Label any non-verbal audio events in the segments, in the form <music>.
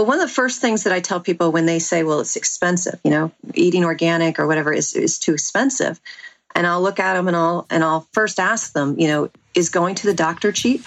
Well, one of the first things that I tell people when they say, well, it's expensive, you know, eating organic or whatever is, is too expensive. And I'll look at them and I'll, and I'll first ask them, you know, is going to the doctor cheap?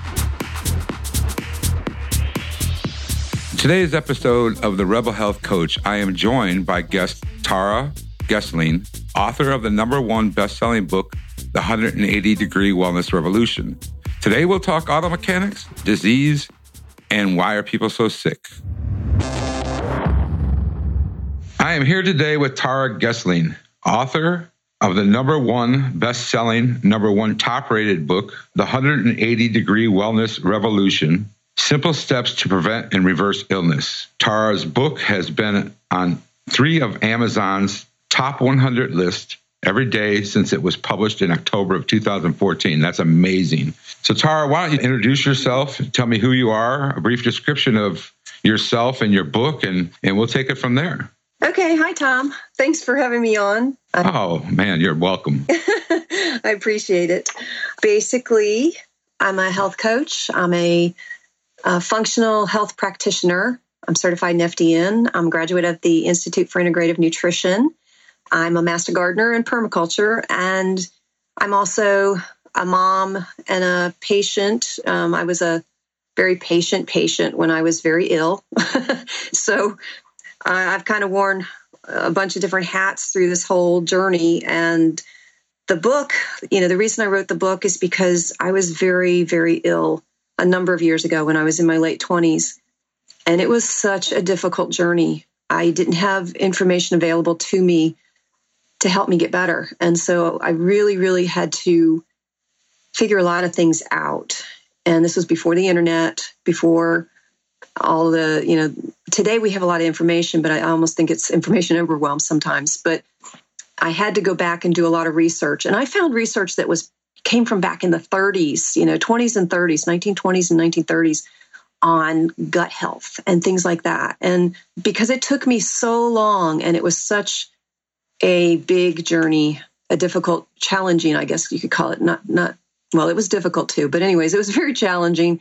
Today's episode of the Rebel Health Coach, I am joined by guest Tara Gesling, author of the number one best-selling book, The 180 Degree Wellness Revolution. Today we'll talk auto mechanics, disease, and why are people so sick. I am here today with Tara Gesling, author of the number one best-selling, number one top-rated book, The 180 Degree Wellness Revolution Simple Steps to Prevent and Reverse Illness. Tara's book has been on three of Amazon's top 100 list every day since it was published in October of 2014. That's amazing. So, Tara, why don't you introduce yourself? Tell me who you are, a brief description of yourself and your book, and, and we'll take it from there. Okay. Hi, Thom. Thanks for having me on. Um, oh, man, you're welcome. <laughs> I appreciate it. Basically, I'm a health coach. I'm a a functional health practitioner. I'm certified in FDN. I'm a graduate of the Institute for Integrative Nutrition. I'm a master gardener in permaculture, and I'm also a mom and a patient. Um, I was a very patient patient when I was very ill. <laughs> so uh, I've kind of worn a bunch of different hats through this whole journey. And the book, you know, the reason I wrote the book is because I was very, very ill a number of years ago when I was in my late 20s. And it was such a difficult journey. I didn't have information available to me to help me get better. And so I really, really had to figure a lot of things out. And this was before the internet, before all the, you know, today we have a lot of information, but I almost think it's information overwhelm sometimes. But I had to go back and do a lot of research. And I found research that was came from back in the 30s, you know, 20s and 30s, 1920s and 1930s on gut health and things like that. And because it took me so long and it was such a big journey, a difficult, challenging, I guess you could call it, not, not, well, it was difficult too, but anyways, it was <laughs> very challenging.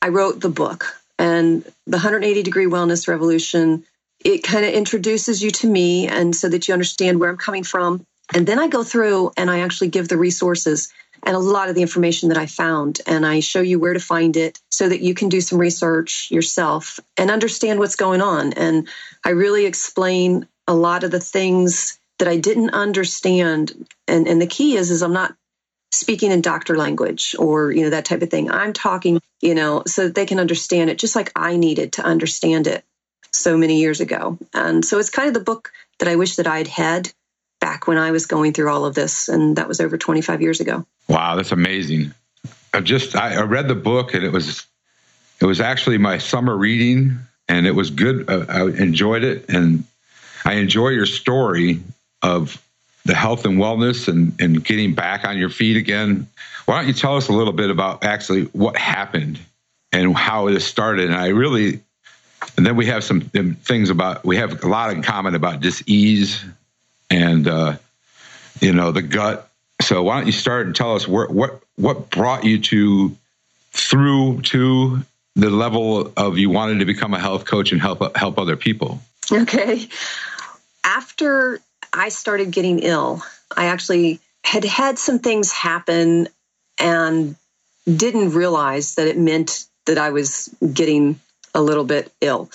I wrote the book and the 180 degree wellness revolution. It kind of introduces you to me and so that you understand where I'm coming from and then I go through and I actually give the resources and a lot of the information that I found. And I show you where to find it so that you can do some research yourself and understand what's going on. And I really explain a lot of the things that I didn't understand. And, and the key is, is I'm not speaking in doctor language or, you know, that type of thing. I'm talking, you know, so that they can understand it just like I needed to understand it so many years ago. And so it's kind of the book that I wish that I'd had back when I was going through all of this, and that was over 25 years ago. Wow, that's amazing. I just I, I read the book, and it was it was actually my summer reading, and it was good. Uh, I enjoyed it, and I enjoy your story of the health and wellness and, and getting back on your feet again. Why don't you tell us a little bit about actually what happened and how it started? And I really, and then we have some things about, we have a lot in common about disease and uh, you know the gut. So why don't you start and tell us where, what what brought you to through to the level of you wanted to become a health coach and help help other people? Okay. After I started getting ill, I actually had had some things happen and didn't realize that it meant that I was getting a little bit ill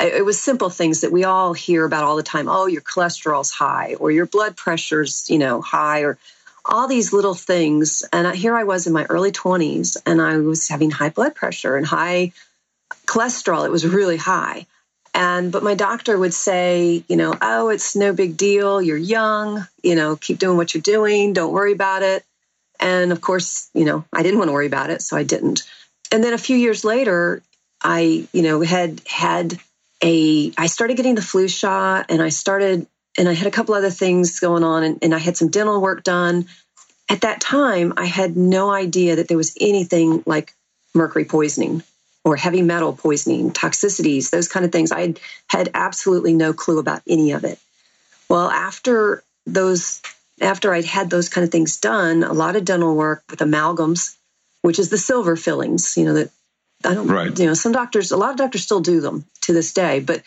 it was simple things that we all hear about all the time. Oh, your cholesterol's high, or your blood pressure's, you know, high, or all these little things. And here I was in my early 20s, and I was having high blood pressure and high cholesterol. It was really high. And but my doctor would say, you know, oh, it's no big deal. You're young, you know, keep doing what you're doing. Don't worry about it. And of course, you know, I didn't want to worry about it, so I didn't. And then a few years later, I, you know, had had a I started getting the flu shot and I started and I had a couple other things going on and, and I had some dental work done. At that time, I had no idea that there was anything like mercury poisoning or heavy metal poisoning, toxicities, those kind of things. I had, had absolutely no clue about any of it. Well, after those, after I'd had those kind of things done, a lot of dental work with amalgams, which is the silver fillings, you know, that I don't, right. you know, some doctors, a lot of doctors still do them to this day. But,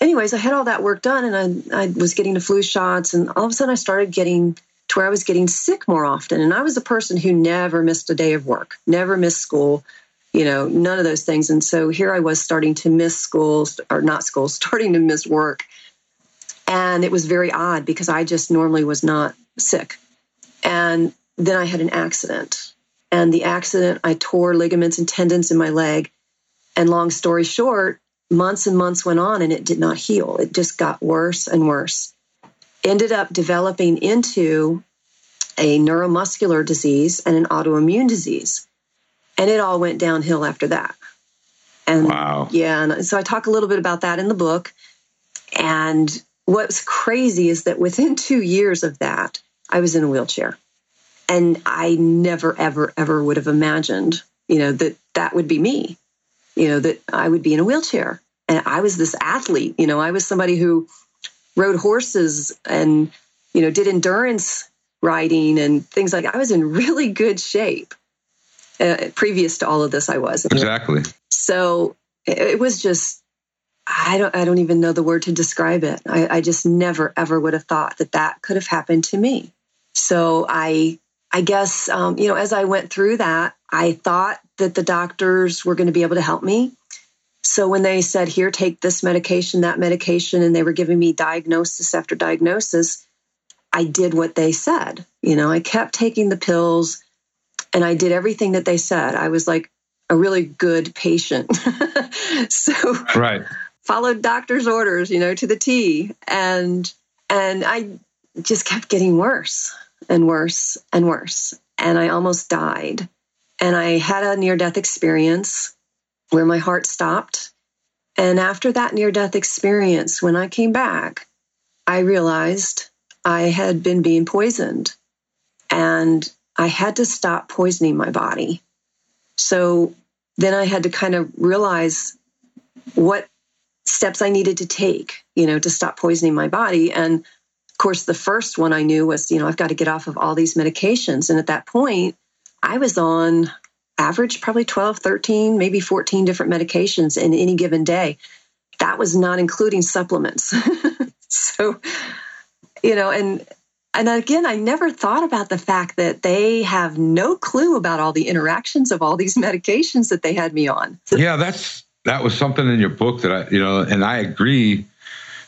anyways, I had all that work done and I, I was getting the flu shots, and all of a sudden I started getting to where I was getting sick more often. And I was a person who never missed a day of work, never missed school, you know, none of those things. And so here I was starting to miss schools, or not school, <laughs> starting to miss work. And it was very odd because I just normally was not sick. And then I had an accident and the accident, I tore ligaments and tendons in my leg. And long story short, months and months went on and it did not heal. It just got worse and worse. Ended up developing into a neuromuscular disease and an autoimmune disease. And it all went downhill after that. And wow. yeah, and so I talk a little bit about that in the book. And what's crazy is that within two years of that, I was in a wheelchair. And I never, ever, ever would have imagined, you know, that that would be me, you know, that I would be in a wheelchair. And I was this athlete, you know, I was somebody who rode horses and, you know, did endurance riding and things like that. I was in really good shape. Uh, previous to all of this, I was exactly. So it, it, was just, I don't, I don't even know the word to describe it. I, I just never ever would have thought that that could have happened to me. So I I guess, um, you know, as I went through that, I thought that the doctors were going to be able to help me. So when they said, here, take this medication, that medication, and they were giving me diagnosis after diagnosis, I did what they said. You know, I kept taking the pills and I did everything that they said. I was like a really good patient. <laughs> so, right. Followed doctor's orders, you know, to the T. And, and I just kept getting worse and worse and worse. And I almost died. And I had a near death experience where my heart stopped. And after that near death experience, when I came back, I realized I had been being poisoned and I had to stop poisoning my body. So then I had to kind of realize what steps I needed to take, you know, to stop poisoning my body. And course, the first one I knew was, you know, I've got to get off of all these medications. And at that point, I was on average probably 12, 13, maybe 14 different medications in any given day. That was not including supplements. <laughs> so, you know, and and again, I never thought about the fact that they have no clue about all the interactions of all these <laughs> medications that they had me on. Yeah, that's that was something in your book that I, you know, and I agree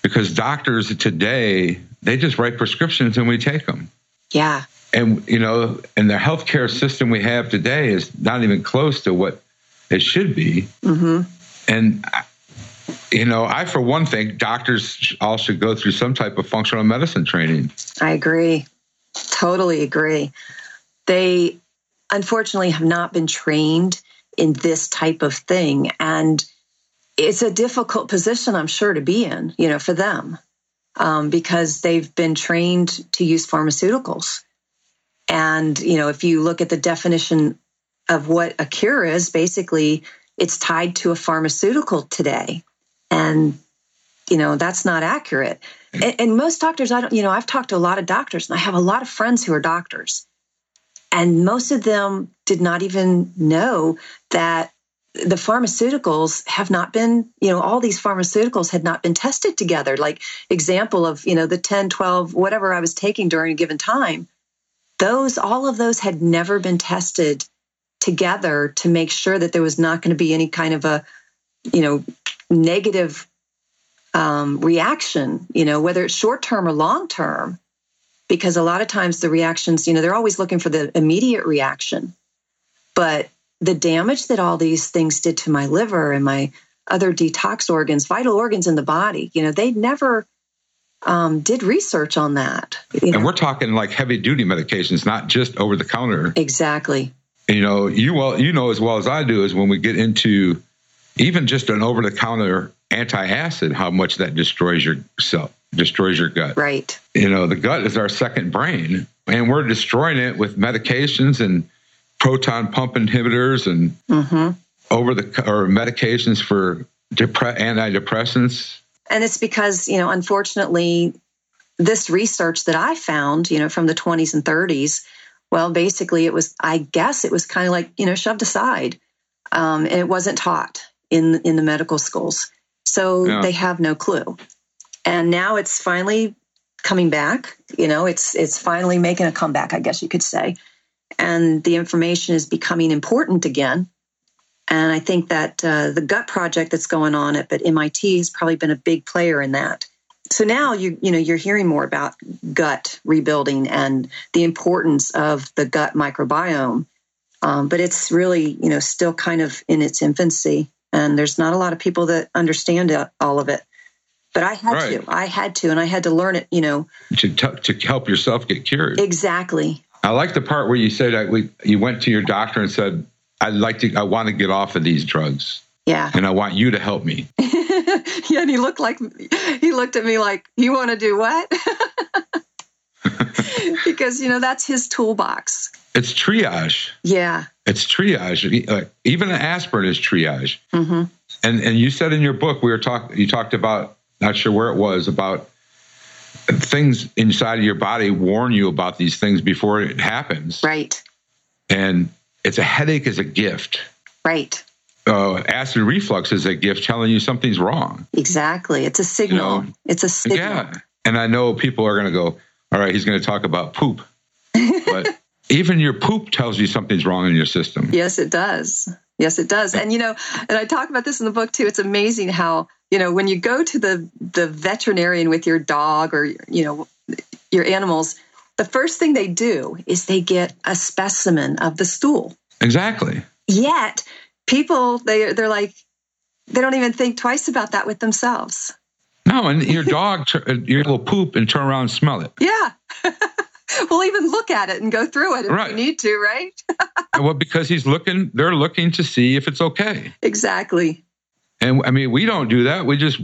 because doctors today they just write prescriptions and we take them. Yeah. And, you know, and the healthcare system we have today is not even close to what it should be. Mm-hmm. And, you know, I, for one, think doctors all should go through some type of functional medicine training. I agree. Totally agree. They unfortunately have not been trained in this type of thing. And it's a difficult position, I'm sure, to be in, you know, for them um, because they've been trained to use pharmaceuticals. And, you know, if you look at the definition of what a cure is, basically it's tied to a pharmaceutical today. And, you know, that's not accurate. And, and most doctors, I don't, you know, I've talked to a lot of doctors and I have a lot of friends who are doctors. And most of them did not even know that the pharmaceuticals have not been, you know, all these pharmaceuticals had not been tested together. Like example of, you know, the 10, 12, whatever I was taking during a given time, those, all of those had never been tested together to make sure that there was not going to be any kind of a, you know, negative um, reaction, you know, whether it's short term or long term, because a lot of times the reactions, you know, they're always looking for the immediate reaction. But the damage that all these things did to my liver and my other detox organs, vital organs in the body, you know, they never um, did research on that. And know. we're talking like heavy duty medications, not just over the counter. Exactly. You know, you well, you know as well as I do is when we get into even just an over the counter anti-acid, how much that destroys your cell, destroys your gut. Right. You know, the gut is our second brain, and we're destroying it with medications and proton pump inhibitors and hmm over the or medications for depre- antidepressants. And it's because, you know, unfortunately, this research that I found, you know, from the 20s and 30s, well, basically, it was, I guess, it was kind of like, you know, shoved aside, um, and it wasn't taught in in the medical schools, so Yeah. they have no clue. And now it's finally coming back. You know, it's it's finally making a comeback, I guess you could say, and the information is becoming important again. And I think that uh, the gut project that's going on at, at MIT has probably been a big player in that. So now you you know you're hearing more about gut rebuilding and the importance of the gut microbiome, um, but it's really you know still kind of in its infancy, and there's not a lot of people that understand all of it. But I had Right. to, I had to, and I had to learn it. You know To, t- to help yourself get cured. exactly. I like the part where you said that we, you went to your doctor and said, "I'd like to, I want to get off of these drugs, Yeah. and I want you to help me." <laughs> yeah, and he looked like he looked at me like, "You want to do what?" <laughs> because you know that's his toolbox. It's triage. Yeah. It's triage. Even an aspirin is triage. Mm-hmm. And and you said in your book we were talking. You talked about not sure where it was about things inside of your body warn you about these things before it happens. Right. And it's a headache is a gift. Right. Uh, acid reflux is a gift telling you something's wrong. Exactly. It's a signal. know, it's a signal. Yeah. And I know people are going to go, all right, he's going to talk about poop. <laughs> But even your poop tells you something's wrong in your system. Yes, it does. Yes, it does. And you know, and I talk about this in the book too. It's amazing how you know when you go to the the veterinarian with your dog or you know your animals, the first thing they do is they get a specimen of the stool. Exactly. Yet people they they're like they don't even think twice about that with themselves. No, and your dog, <laughs> your will poop and turn around and smell it. Yeah. <laughs> <laughs> we'll even look at it and go through it if Right. we need to, right? <laughs> well, because he's looking, they're looking to see if it's okay. exactly. And I mean, we don't do that. We just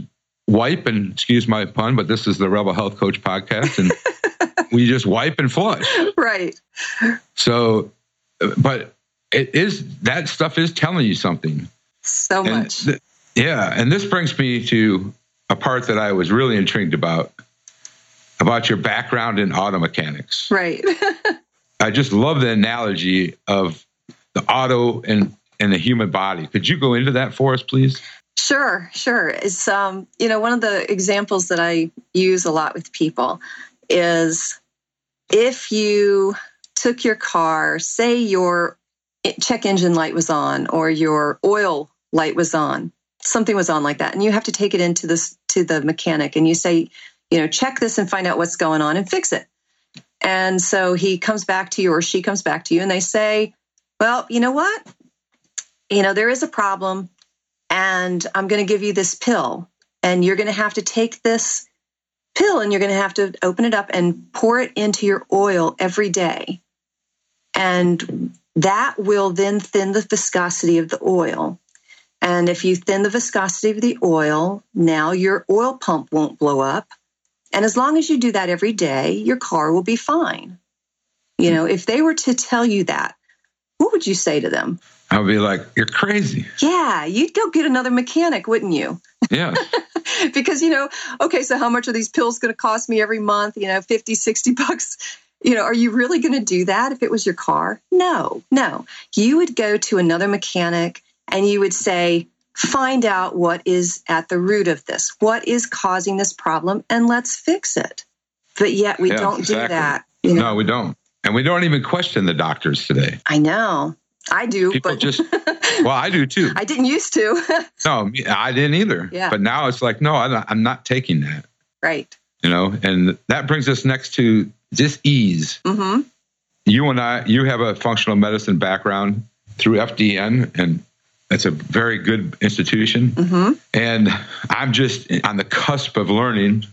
wipe and excuse my pun, but this is the Rebel Health Coach podcast, and <laughs> we just wipe and flush. Right. So, but it is that stuff is telling you something. So And much. th- yeah, and this brings me to a part that I was really intrigued about about your background in auto mechanics. right. <laughs> I just love the analogy of the auto and and the human body. Could you go into that for us, please? Sure, sure. It's um, you know, one of the examples that I use a lot with people is if you took your car, say your check engine light was on or your oil light was on, something was on like that, and you have to take it into this to the mechanic and you say, you know, check this and find out what's going on and fix it. And so he comes back to you or she comes back to you and they say, well, you know what? You know, there is a problem and I'm going to give you this pill, and you're going to have to take this pill and you're going to have to open it up and pour it into your oil every day. And that will then thin the viscosity of the oil. And if you thin the viscosity of the oil, now your oil pump won't blow up. And as long as you do that every day, your car will be fine. You know, if they were to tell you that, what would you say to them? I would be like, "You're crazy." Yeah, you'd go get another mechanic, wouldn't you? Yeah, <laughs> because, you know, okay, so how much are these pills going to cost me every month? You know, 50, 60 bucks. You know, are you really going to do that if it was your car? No, no. You would go to another mechanic and you would say, find out what is at the root of this. What is causing this problem? And let's fix it. But yet we Yeah, don't exactly. do that. You know, no, we don't, and we don't even question the doctors today. I know. I do, People but just, <laughs> well, I do too. I didn't used to. <laughs> No, I didn't either. Yeah. But now it's like, no, I'm not, taking that. right. You know, and that brings us next to dis-ease. hmm You and I, you have a functional medicine background through FDN, and that's a very good institution. hmm And I'm just on the cusp of learning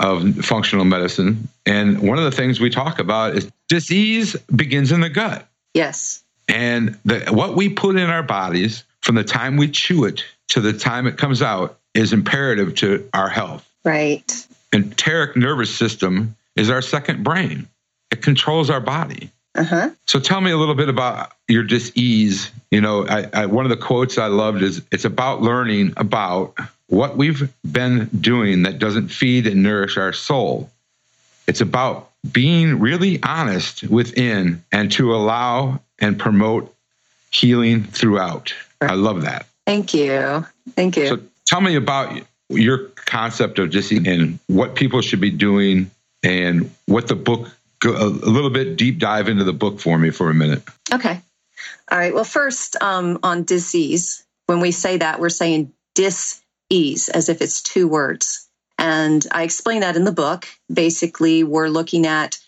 of functional medicine. And one of the things we talk about is disease begins in the gut. Yes. And the, what we put in our bodies from the time we chew it to the time it comes out is imperative to our health. Right. Enteric nervous system is our second brain. It controls our body. Uh-huh. So tell me a little bit about your dis-ease. You know, I, I, one of the quotes I loved is it's about learning about what we've been doing that doesn't feed and nourish our soul. It's about being really honest within and to allow and promote healing throughout. I love that. Thank you. Thank you. So tell me about your concept of just and what people should be doing and what the book go a little bit deep dive into the book for me for a minute. Okay. All right. Well, first um, on disease, when we say that, we're saying dis-ease as if it's two words. And I explain that in the book. Basically, we're looking at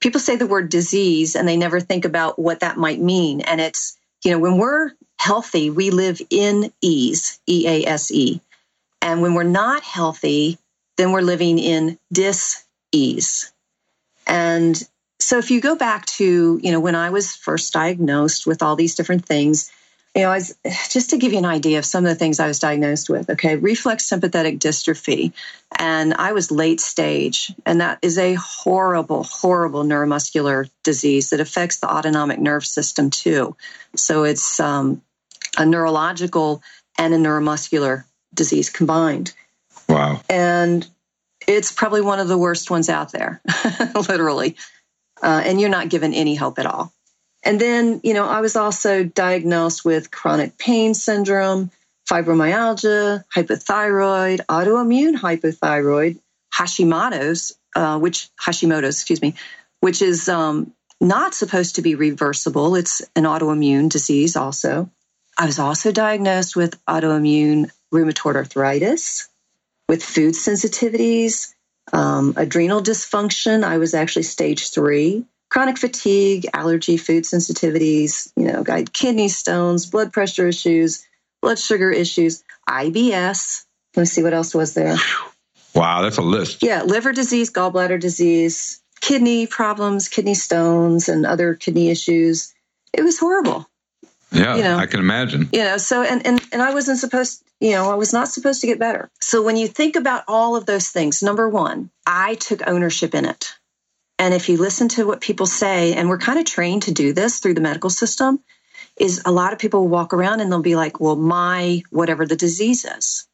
people say the word disease and they never think about what that might mean. And it's, you know, when we're healthy, we live in ease, E A S E. And when we're not healthy, then we're living in dis ease. And so if you go back to, you know, when I was first diagnosed with all these different things, you know, I was, just to give you an idea of some of the things I was diagnosed with, okay, reflex sympathetic dystrophy. And I was late stage. And that is a horrible, horrible neuromuscular disease that affects the autonomic nerve system too. So it's um, a neurological and a neuromuscular disease combined. Wow. And it's probably one of the worst ones out there, <laughs> literally. Uh, and you're not given any hope at all. And then, you know, I was also diagnosed with chronic pain syndrome, fibromyalgia, hypothyroid, autoimmune hypothyroid, Hashimoto's, uh, which Hashimoto's, excuse me, which is um, not supposed to be reversible. It's an autoimmune disease also. I was also diagnosed with autoimmune rheumatoid arthritis, with food sensitivities, um, adrenal dysfunction. I was actually stage three chronic fatigue, allergy, food sensitivities, you know, got kidney stones, blood pressure issues, blood sugar issues, IBS. Let me see what else was there. Wow, that's a list. Yeah, liver disease, gallbladder disease, kidney problems, kidney stones, and other kidney issues. It was horrible. Yeah, you know, I can imagine. You know, so and and and I wasn't supposed, you know, I was not supposed to get better. So when you think about all of those things, number one, I took ownership in it. And if you listen to what people say, and we're kind of trained to do this through the medical system, is a lot of people walk around and they'll be like, well, my whatever the disease is.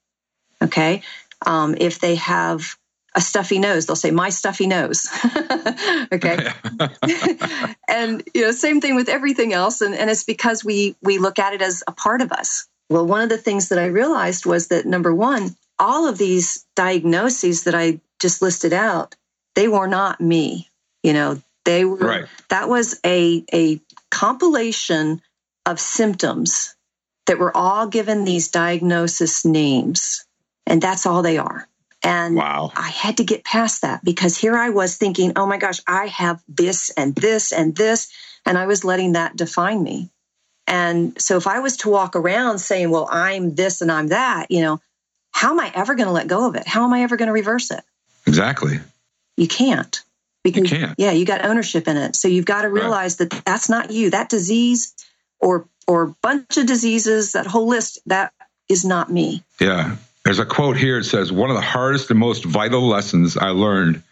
Okay. Um, if they have a stuffy nose, they'll say, my stuffy nose. <laughs> okay. <laughs> <laughs> and, you know, same thing with everything else. And, and it's because we, we look at it as a part of us. Well, one of the things that I realized was that number one, all of these diagnoses that I just listed out, they were not me. You know, they were right. that was a a compilation of symptoms that were all given these diagnosis names, and that's all they are. And wow. I had to get past that because here I was thinking, oh my gosh, I have this and this and this. And I was letting that define me. And so if I was to walk around saying, well, I'm this and I'm that, you know, how am I ever going to let go of it? How am I ever going to reverse it? Exactly. You can't. Because, you can't. Yeah, you got ownership in it. So you've got to realize right. that that's not you. That disease or or bunch of diseases, that whole list, that is not me. Yeah. There's a quote here. It says, One of the hardest and most vital lessons I learned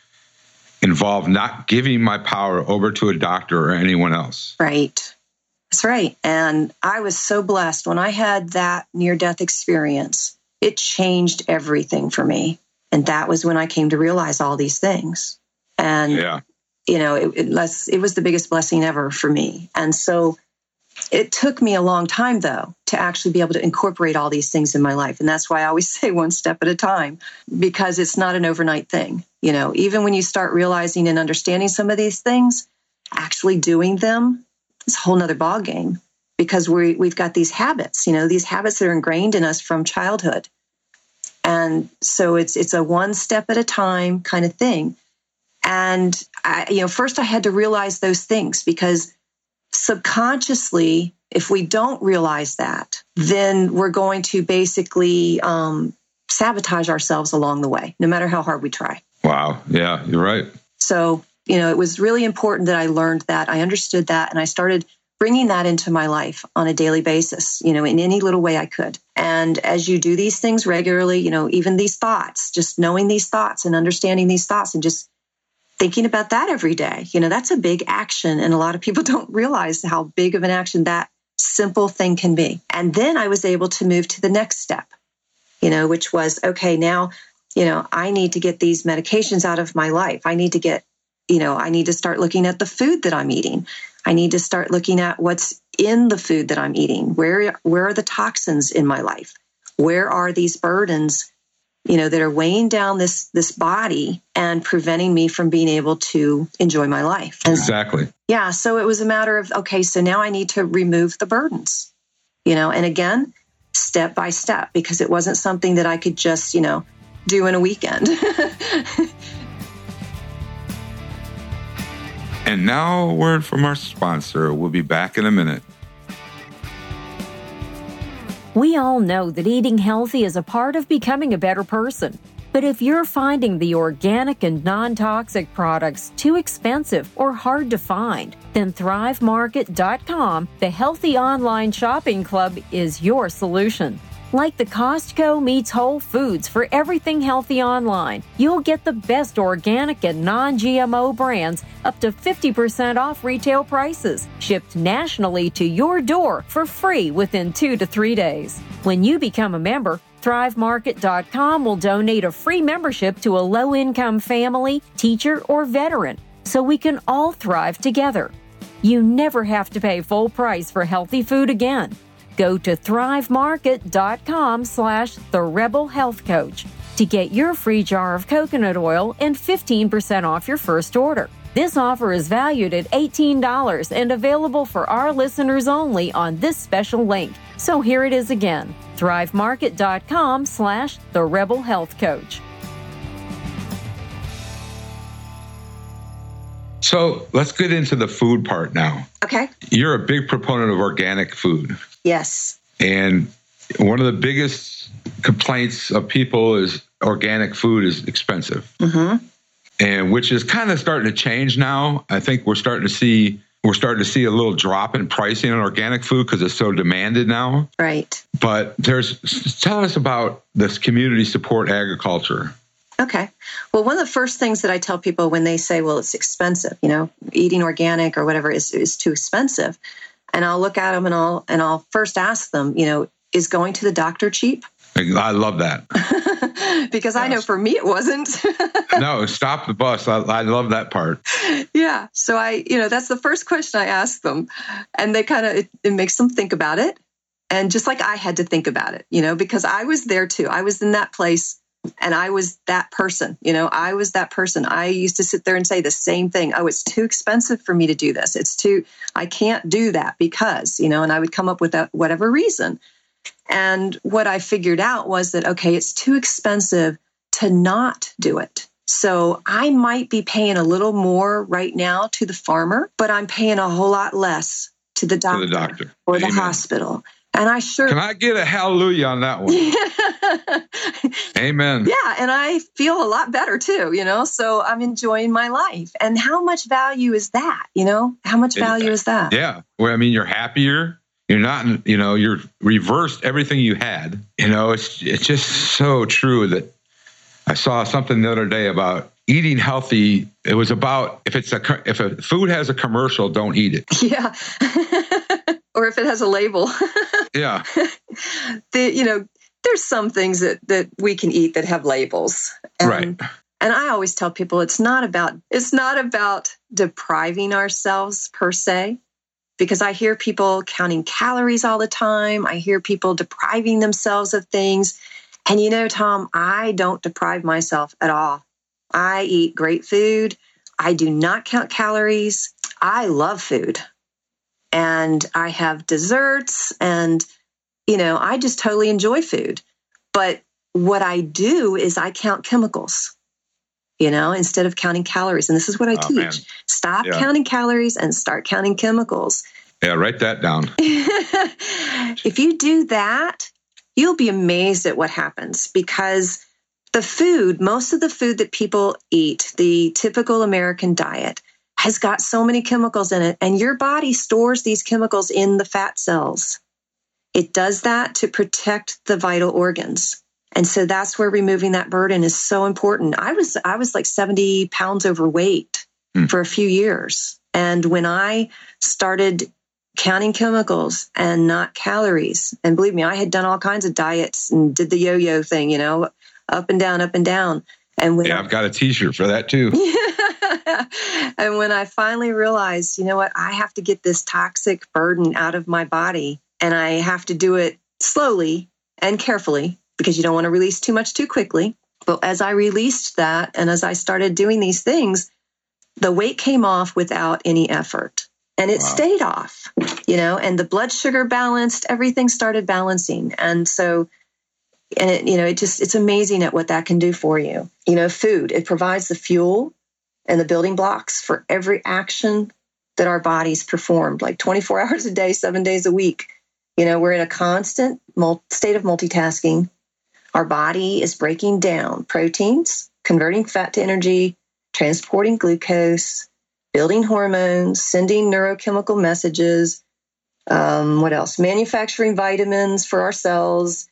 involved not giving my power over to a doctor or anyone else. Right. That's right. And I was so blessed when I had that near death experience. It changed everything for me. And that was when I came to realize all these things. And, yeah. you know, it, it, it was the biggest blessing ever for me. And so it took me a long time, though, to actually be able to incorporate all these things in my life. And that's why I always <laughs> say one step at a time, because it's not an overnight thing. You know, even when you start realizing and understanding some of these things, actually doing them is a whole nother ball game because we, we've got these habits, you know, these habits that are ingrained in us from childhood. And so it's it's a one step at a time kind of thing. And I, you know, first I had to realize those things because subconsciously, if we don't realize that, then we're going to basically um, sabotage ourselves along the way, no matter how hard we try. Wow. Yeah, you're right. So, you know, it was really important that I learned that, I understood that, and I started bringing that into my life on a daily basis, you know, in any little way I could. And as you do these things regularly, you know, even these thoughts, just knowing these thoughts and understanding these thoughts and just thinking about that every day, you know, that's a big action. And a lot of people <laughs> don't realize how big of an action that simple thing can be. And then I was able to move to the next step, you know, which was okay, now, you know, I need to get these medications out of my life. I need to get, you know, I need to start looking at the food that I'm eating. I need to start looking at what's in the food that I'm eating. Where where are the toxins in my life? Where are these burdens, you know, that are weighing down this this body and preventing me from being able to enjoy my life? And exactly. Yeah, so it was a matter of okay, so now I need to remove the burdens. You know, and again, step by step because it wasn't something that I could just, you know, do in a weekend. <laughs> And now, a word from our sponsor. We'll be back in a minute. We all know that eating healthy is a part of becoming a better person. But if you're finding the organic and non toxic products too expensive or hard to find, then ThriveMarket.com, the healthy online shopping club, is your solution. Like the Costco meets Whole Foods for everything healthy online, you'll get the best organic and non GMO brands up to 50% off retail prices, shipped nationally to your door for free within two to three days. When you become a member, ThriveMarket.com will donate a free membership to a low income family, teacher, or veteran so we can all thrive together. You never have to pay full price for healthy food again. Go to thrivemarket.com slash the rebel health coach to get your free jar of coconut oil and 15% off your first order. This offer is valued at $18 and available for our listeners only on this special link. So here it is again, thrivemarket.com slash the rebel health coach. So let's get into the food part now. Okay. You're a big proponent of organic food. Yes. And one of the biggest complaints of people is organic food is expensive. Mm-hmm. And which is kind of starting to change now. I think we're starting to see we're starting to see a little drop in pricing on organic food because it's so demanded now. Right. But there's tell us about this community support agriculture. Okay. Well, one of the first things that I tell people when they say, well, it's expensive, you know, eating organic or whatever is, is too expensive. And I'll look at them and I'll, and I'll first ask them, you know, is going to the doctor cheap? <laughs> I love that. because yes. I know for me it wasn't. <laughs> no, stop the bus. I, I, love that part. Yeah. So I, you know, that's the first question I ask them. And they kind of, it, it makes them think about it. And just like I had to think about it, you know, because I was there too. I was in that place and I was that person, you know, I was that person. I used to sit there and say the same thing. Oh, it's too expensive for me to do this. It's too, I can't do that because, you know, and I would come up with that, whatever reason. And what I figured out was that, okay, it's too expensive to not do it. So I might be paying a little more right now to the farmer, but I'm paying a whole lot less to the doctor, to the doctor. or Amen. the hospital. And I sure can I get a hallelujah on that one. <laughs> Amen. Yeah, and I feel a lot better too, you know. So I'm enjoying my life. And how much value is that? You know, how much value uh, is that? Yeah. Well, I mean, you're happier. You're not, you know, you're reversed everything you had. You know, it's it's just so true that I saw something the other day about eating healthy. It was about if it's a if a food has a commercial, don't eat it. <laughs> Yeah. <laughs> or if it has a label. <laughs> yeah. the, you know, there's some things that, that we can eat that have labels. And, right. And I always tell people it's not about it's not about depriving ourselves per se because I hear people counting calories all the time. I hear people depriving themselves of things. And you know, Thom, I don't deprive myself at all. I eat great food. I do not count calories. I love food and I have desserts and you know, I just totally enjoy food. But what I do is I count chemicals, you know, instead of counting calories. And this is what I oh, teach. Man. Stop yeah. counting calories and start counting chemicals. Yeah, write that down. <laughs> if you do that, you'll be amazed at what happens because the food, most of the food that people eat, the typical American diet, has got so many chemicals in it, and your body stores these chemicals in the fat cells. It does that to protect the vital organs. And so that's where removing that burden is so important. I was I was like 70 pounds overweight mm. for a few years. And when I started counting chemicals and not calories, and believe me, I had done all kinds of diets and did the yo-yo thing, you know, up and down, up and down. And when yeah, I've got a T-shirt for that too. <laughs> <laughs> and when I finally realized, you know what, I have to get this toxic burden out of my body, and I have to do it slowly and carefully because you don't want to release too much too quickly. But as I released that, and as I started doing these things, the weight came off without any effort and it wow. stayed off, you know, and the blood sugar balanced, everything started balancing. And so and it, you know, it just it's amazing at what that can do for you. You know, food, it provides the fuel and the building blocks for every action that our bodies perform, like 24 <laughs> hours a day, seven days a week. You know, we're in a constant state of multitasking. Our body is breaking down proteins, converting fat to energy, transporting glucose, building hormones, sending neurochemical messages. Um, what else? Manufacturing vitamins for our cells,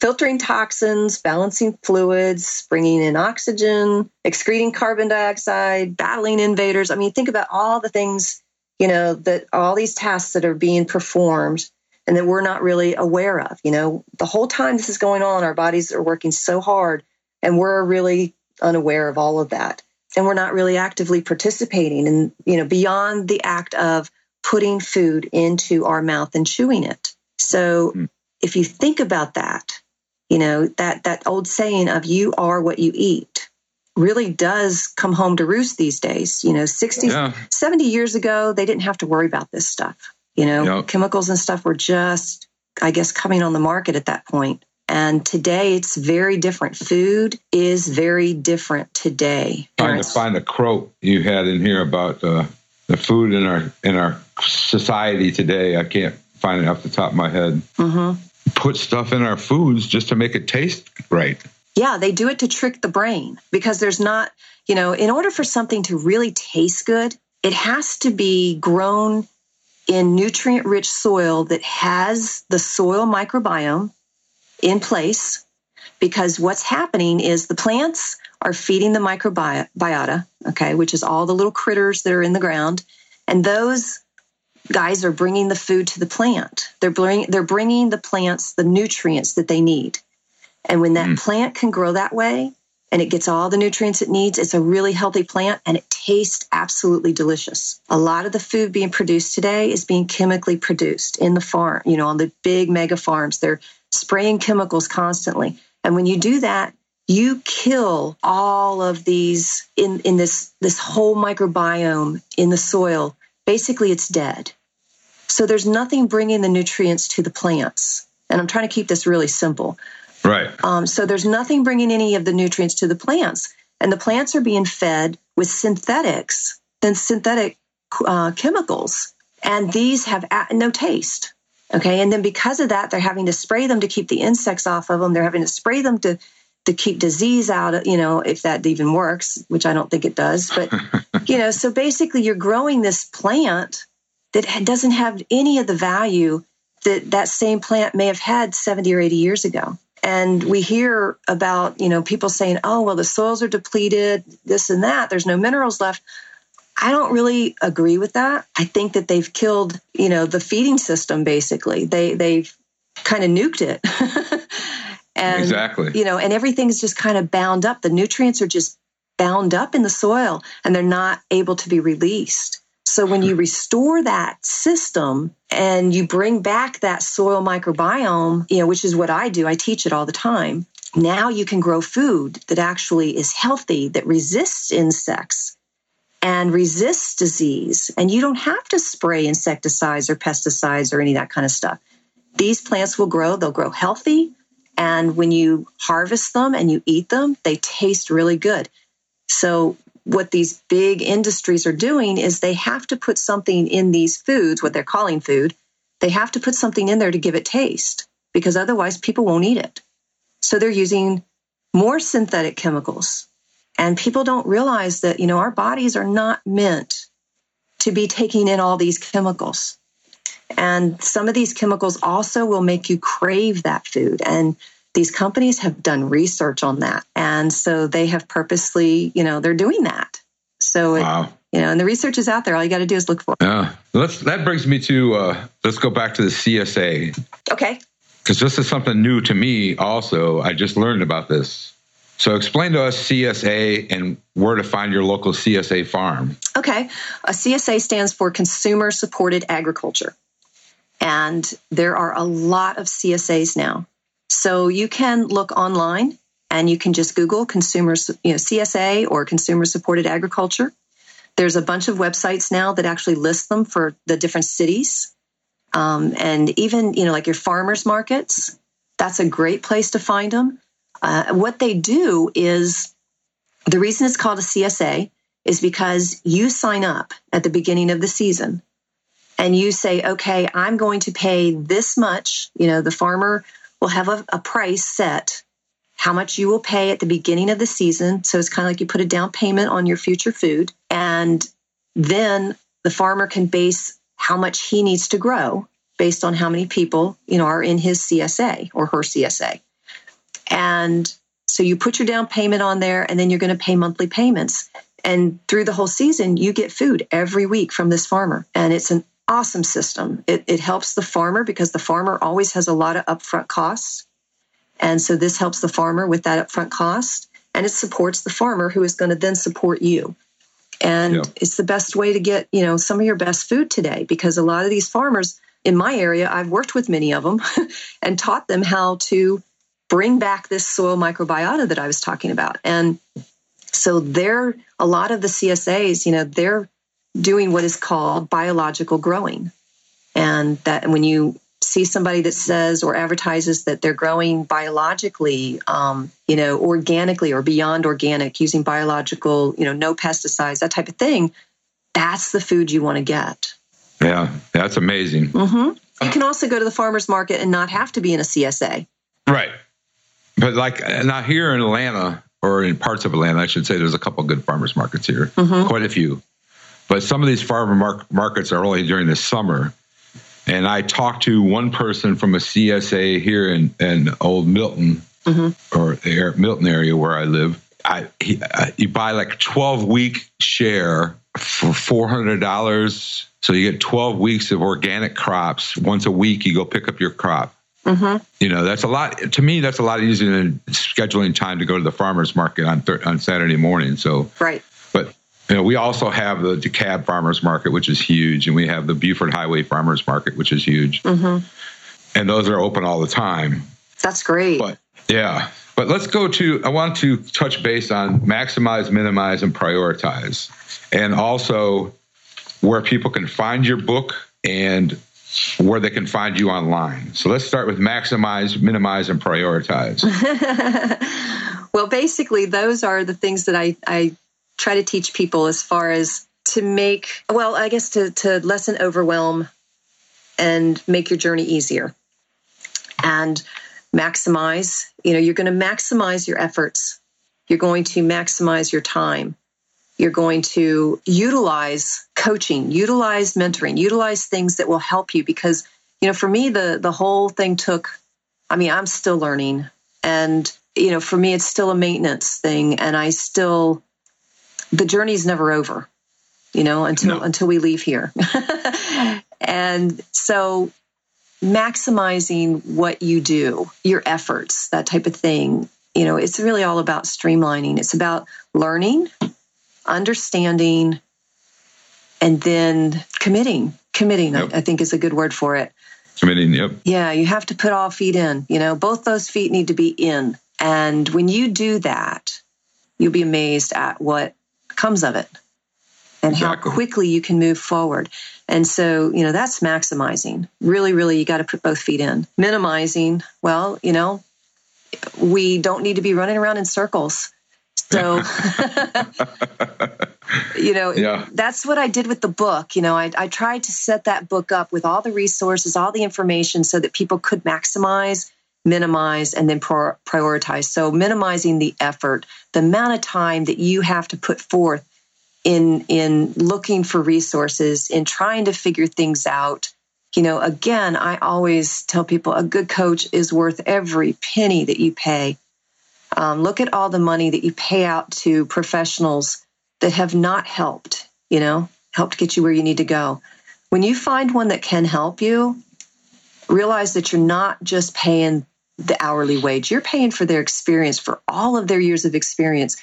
filtering toxins, balancing fluids, bringing in oxygen, excreting carbon dioxide, battling invaders. I mean, think about all the things, you know, that all these tasks that are being performed and that we're not really aware of. You know, the whole time this is going on, our bodies are working so hard and we're really unaware of all of that. And we're not really actively participating and, you know, beyond the act of putting food into our mouth and chewing it. So mm. if you think about that, you know, that, that old saying of you are what you eat really does come home to roost these days. You know, 60, yeah. 70 years ago, they didn't have to worry about this stuff. You know, yep. chemicals and stuff were just, I guess, coming on the market at that point. And today it's very different. Food is very different today. Trying to find a quote you had in here about uh, the food in our in our society today. I can't find it off the top of my head. Mm-hmm put stuff in our foods just to make it taste right. Yeah, they do it to trick the brain because there's not, you know, in order for something to really taste good, it has to be grown in nutrient rich soil that has the soil microbiome in place because what's happening is the plants are feeding the microbiota, okay, which is all the little critters that are in the ground. And those guys are bringing the food to the plant. They're bringing they're bringing the plants the nutrients that they need. And when that mm. plant can grow that way and it gets all the nutrients it needs, it's a really healthy plant and it tastes absolutely delicious. A lot of the food being produced today is being chemically produced in the farm, you know, on the big mega farms. They're spraying chemicals constantly. And when you do that, you kill all of these in, in this this whole microbiome in the soil basically it's dead. So there's nothing bringing the nutrients to the plants. And I'm trying to keep this really simple. Right. Um, so there's nothing bringing any of the nutrients to the plants. And the plants are being fed with synthetics and synthetic uh, chemicals. And these have no taste. Okay. And then because of that, they're having to spray them to keep the insects off of them. They're having to spray them to to keep disease out, you know, if that even works, which I don't think it does. But, <laughs> you know, so basically you're growing this plant that doesn't have any of the value that that same plant may have had 70 or 80 years ago. And we hear about, you know, people saying, oh, well, the soils are depleted, this and that, there's no minerals left. I don't really agree with that. I think that they've killed, you know, the feeding system basically. They they've kind of nuked it. <laughs> And, exactly. You know, and everything's just kind of bound up. The nutrients are just bound up in the soil and they're not able to be released. So when you restore that system and you bring back that soil microbiome, you know, which is what I do, I teach it all the time. Now you can grow food that actually is healthy, that resists insects and resists disease. And you don't have to spray insecticides or pesticides or any of that kind of stuff. These plants will grow, they'll grow healthy, and when you harvest them and you eat them, they taste really good. So, what these big industries are doing is they have to put something in these foods, what they're calling food, they have to put something in there to give it taste because otherwise people won't eat it. So, they're using more synthetic chemicals. And people don't realize that, you know, our bodies are not meant to be taking in all these chemicals. And some of these chemicals also will make you crave that food. And these companies have done research on that. And so they have purposely, you know, they're doing that. So, wow. it, you know, and the research is out there. All you got to do is look for it. Yeah. Let's, that brings me to, uh, let's go back to the CSA. Okay. Because this is something new to me also. I just learned about this. So explain to us CSA and where to find your local CSA farm. Okay. A CSA stands for Consumer Supported Agriculture. And there are a lot of CSAs now. So you can look online and you can just Google consumers, you know, CSA or consumer supported agriculture. There's a bunch of websites now that actually list them for the different cities. Um, and even, you know, like your farmers markets, that's a great place to find them. Uh, what they do is the reason it's called a CSA is because you sign up at the beginning of the season and you say, okay, I'm going to pay this much. You know, the farmer will have a, a price set, how much you will pay at the beginning of the season. So it's kind of like you put a down payment on your future food. And then the farmer can base how much he needs to grow based on how many people, you know, are in his CSA or her CSA. And so you put your down payment on there and then you're going to pay monthly payments. And through the whole season, you get food every week from this farmer. And it's an awesome system. It, it helps the farmer because the farmer always has a lot of upfront costs. And so this helps the farmer with that upfront cost. And it supports the farmer who is going to then support you. And yeah. it's the best way to get, you know, some of your best food today because a lot of these farmers in my area, I've worked with many of them <laughs> and taught them how to bring back this soil microbiota that I was talking about. And so they're a lot of the CSAs, you know, they're doing what is called biological growing. And that when you see somebody that says or advertises that they're growing biologically, um, you know, organically or beyond organic, using biological, you know, no pesticides, that type of thing, that's the food you want to get. Yeah, that's amazing. Mm-hmm. You can also go to the farmer's market and not have to be in a CSA. Right. But like not here in Atlanta or in parts of Atlanta, I should say there's a couple good farmers markets here, mm-hmm. quite a few. But some of these farmer mar- markets are only during the summer. And I talked to one person from a CSA here in, in Old Milton mm-hmm. or the Milton area where I live. I, he, I, you buy like 12 week share for $400. So you get 12 weeks of organic crops. Once a week, you go pick up your crop. Mm-hmm. You know, that's a lot. To me, that's a lot easier than scheduling time to go to the farmer's market on th- on Saturday morning. So, right. You know, we also have the DeKalb Farmers Market, which is huge, and we have the Buford Highway Farmers Market, which is huge. Mm-hmm. And those are open all the time. That's great. But yeah, but let's go to. I want to touch base on maximize, minimize, and prioritize, and also where people can find your book and where they can find you online. So let's start with maximize, minimize, and prioritize. <laughs> well, basically, those are the things that I, I try to teach people as far as to make, well, I guess to, to lessen overwhelm and make your journey easier. And maximize, you know, you're going to maximize your efforts. You're going to maximize your time you're going to utilize coaching, utilize mentoring, utilize things that will help you because you know for me the the whole thing took I mean I'm still learning and you know for me it's still a maintenance thing and I still the journey's never over you know until no. until we leave here. <laughs> and so maximizing what you do, your efforts, that type of thing, you know, it's really all about streamlining. It's about learning understanding, and then committing. Committing, yep. I, I think, is a good word for it. Committing, yep. Yeah, you have to put all feet in. You know, both those feet need to be in. And when you do that, you'll be amazed at what comes of it and exactly. how quickly you can move forward. And so, you know, that's maximizing. Really, really, you got to put both feet in. Minimizing, well, you know, we don't need to be running around in circles. So, <laughs> you know, yeah. that's what I did with the book. You know, I, I tried to set that book up with all the resources, all the information so that people could maximize, minimize, and then prioritize. So, minimizing the effort, the amount of time that you have to put forth in in looking for resources, in trying to figure things out. You know, again, I always tell people a good coach is worth every penny that you pay. Um, look at all the money that you pay out to professionals that have not helped, you know, helped get you where you need to go. When you find one that can help you, realize that you're not just paying the hourly wage, you're paying for their experience, for all of their years of experience,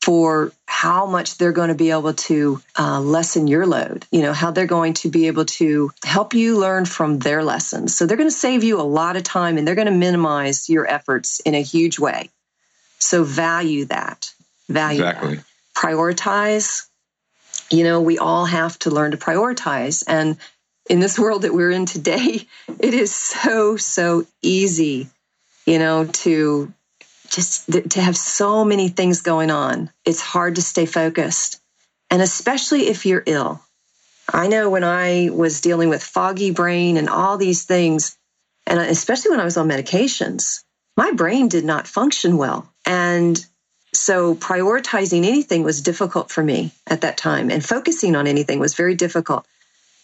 for how much they're going to be able to uh, lessen your load, you know, how they're going to be able to help you learn from their lessons. So they're going to save you a lot of time and they're going to minimize your efforts in a huge way. So value that. Value exactly. that. Prioritize. You know, we all have to learn to prioritize. And in this world that we're in today, <laughs> it is so, so easy, you know, to just to have so many things going on. It's hard to stay focused. And especially if you're ill. I know when I was dealing with foggy brain and all these things, and especially when I was on medications, my brain did not function well. And so prioritizing anything was difficult for me at that time, and focusing on anything was very difficult.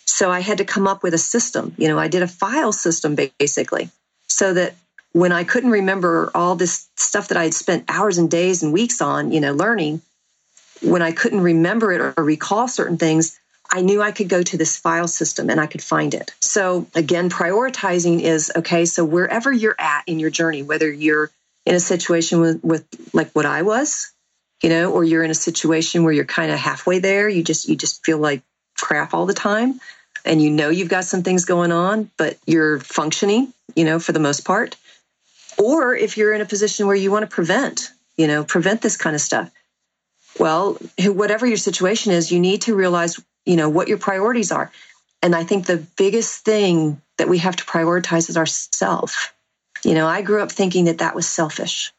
So I had to come up with a system. You know, I did a file system basically so that when I couldn't remember all this stuff that I had spent hours and days and weeks on, you know, learning, when I couldn't remember it or recall certain things, I knew I could go to this file system and I could find it. So again, prioritizing is okay. So wherever you're at in your journey, whether you're in a situation with, with like what I was, you know, or you're in a situation where you're kind of halfway there, you just you just feel like crap all the time and you know you've got some things going on, but you're functioning, you know, for the most part. Or if you're in a position where you want to prevent, you know, prevent this kind of stuff. Well, whatever your situation is, you need to realize, you know, what your priorities are. And I think the biggest thing that we have to prioritize is ourself. You know, I grew up thinking that that was selfish,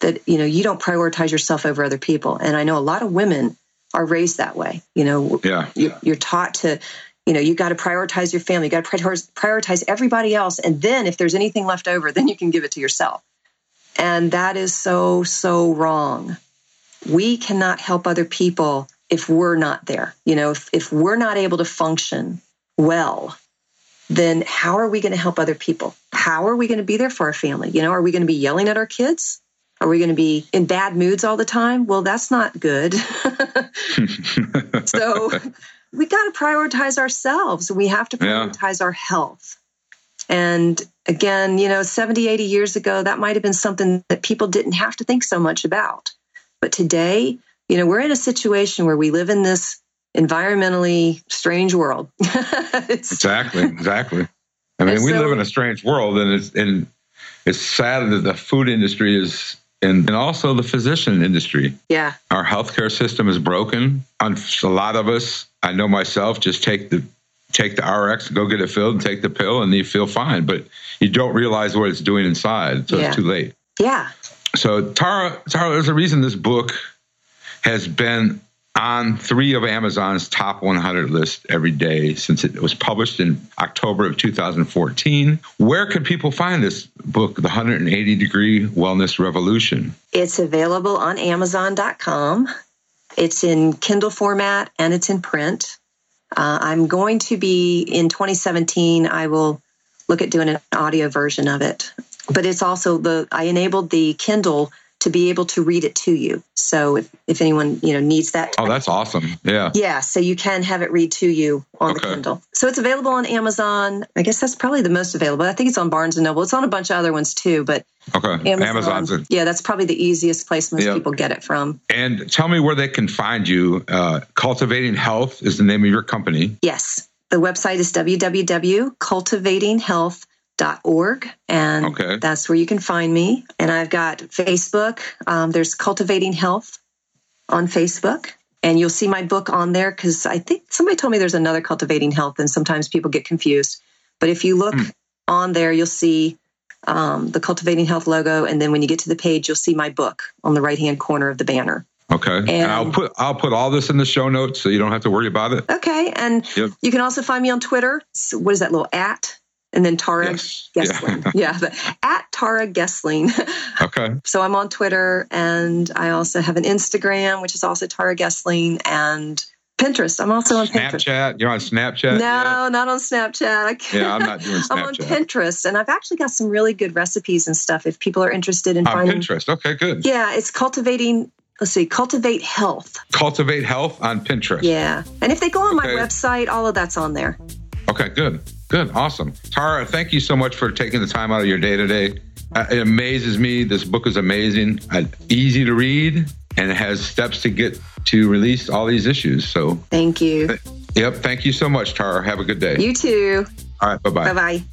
that, you know, you don't prioritize yourself over other people. And I know a lot of women are raised that way. You know, yeah. you're, you're taught to, you know, you got to prioritize your family, you got to prioritize everybody else. And then if there's anything left over, then you can give it to yourself. And that is so, so wrong. We cannot help other people if we're not there. You know, if, if we're not able to function well, then how are we going to help other people? How are we going to be there for our family? You know, are we going to be yelling at our kids? Are we going to be in bad moods all the time? Well, that's not good. <laughs> <laughs> so we got to prioritize ourselves. We have to prioritize yeah. our health. And again, you know, 70, 80 years ago, that might have been something that people didn't have to think so much about. But today, you know, we're in a situation where we live in this environmentally strange world. <laughs> exactly, exactly. I mean, we live in a strange world, and it's and it's sad that the food industry is, and, and also the physician industry. Yeah, our healthcare system is broken. A lot of us, I know myself, just take the take the RX, go get it filled, and take the pill, and you feel fine. But you don't realize what it's doing inside, so yeah. it's too late. Yeah. So Tara, Tara, there's a reason this book has been on three of Amazon's top 100 list every day since it was published in October of 2014. Where can people find this book, The 180 Degree Wellness Revolution? It's available on Amazon.com. It's in Kindle format and it's in print. Uh, I'm going to be in 2017. I will look at doing an audio version of it, but it's also the I enabled the Kindle to be able to read it to you. So if, if anyone you know needs that, oh, that's awesome. Yeah, yeah. So you can have it read to you on okay. the Kindle. So it's available on Amazon. I guess that's probably the most available. I think it's on Barnes and Noble. It's on a bunch of other ones too, but okay, Amazon, Amazon's a, yeah, that's probably the easiest place most yeah. people get it from. And tell me where they can find you. Uh, Cultivating Health is the name of your company. Yes, the website is www.cultivatinghealth.com org and okay. that's where you can find me and i've got facebook um, there's cultivating health on facebook and you'll see my book on there because i think somebody told me there's another cultivating health and sometimes people get confused but if you look mm. on there you'll see um, the cultivating health logo and then when you get to the page you'll see my book on the right hand corner of the banner Okay. And, and, I'll put I'll put all this in the show notes so you don't have to worry about it. Okay. And yep. you can also find me on Twitter. So what is that little at and then Tara yes. Gesling. <laughs> Yeah, yeah at Tara Gesling. <laughs> Okay. so I'm on Twitter and I also have an Instagram, which is also Tara Gesling. And Pinterest. I'm also on Snapchat. Pinterest. You're on Snapchat? No, Yeah. not on Snapchat. <laughs> yeah, I'm not doing Snapchat. I'm on Pinterest, and I've actually got some really good recipes and stuff. If people are interested in On finding, Pinterest. Okay, good. yeah, it's cultivating. Let's see, cultivate health. Cultivate Health on Pinterest. Yeah, and if they go on my website, all of that's on there. Okay, good. Good. Awesome. Tara, thank you so much for taking the time out of your day today. Uh, it amazes me. This book is amazing, uh, easy to read, and it has steps to get to release all these issues. So, Thank you. yep. Thank you so much, Tara. Have a good day. You too. all right. Bye bye. Bye bye.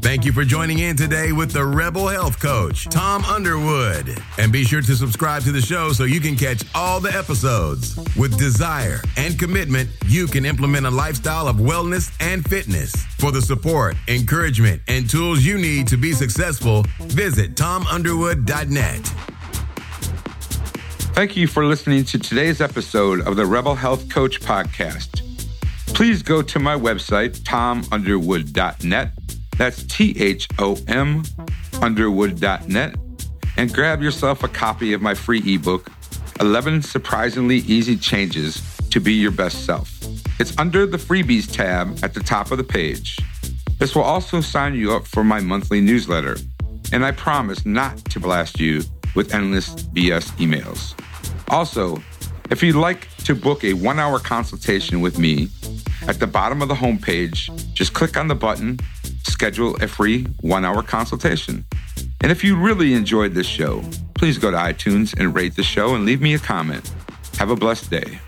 Thank you for joining in today with the Rebel Health Coach, Thom Underwood. And be sure to subscribe to the show so you can catch all the episodes. With desire and commitment, you can implement a lifestyle of wellness and fitness. For the support, encouragement, and tools you need to be successful, visit thomunderwood.net. Thank you for listening to today's episode of the Rebel Health Coach podcast. Please go to my website, thomunderwood.net. That's T H O M underwood.net and grab yourself a copy of my free ebook, 11 Surprisingly Easy Changes to Be Your Best Self. It's under the freebies tab at the top of the page. This will also sign you up for my monthly newsletter, and I promise not to blast you with endless BS emails. Also, if you'd like to book a one hour consultation with me, at the bottom of the homepage, just click on the button, schedule a free one hour consultation. And if you really enjoyed this show, please go to iTunes and rate the show and leave me a comment. Have a blessed day.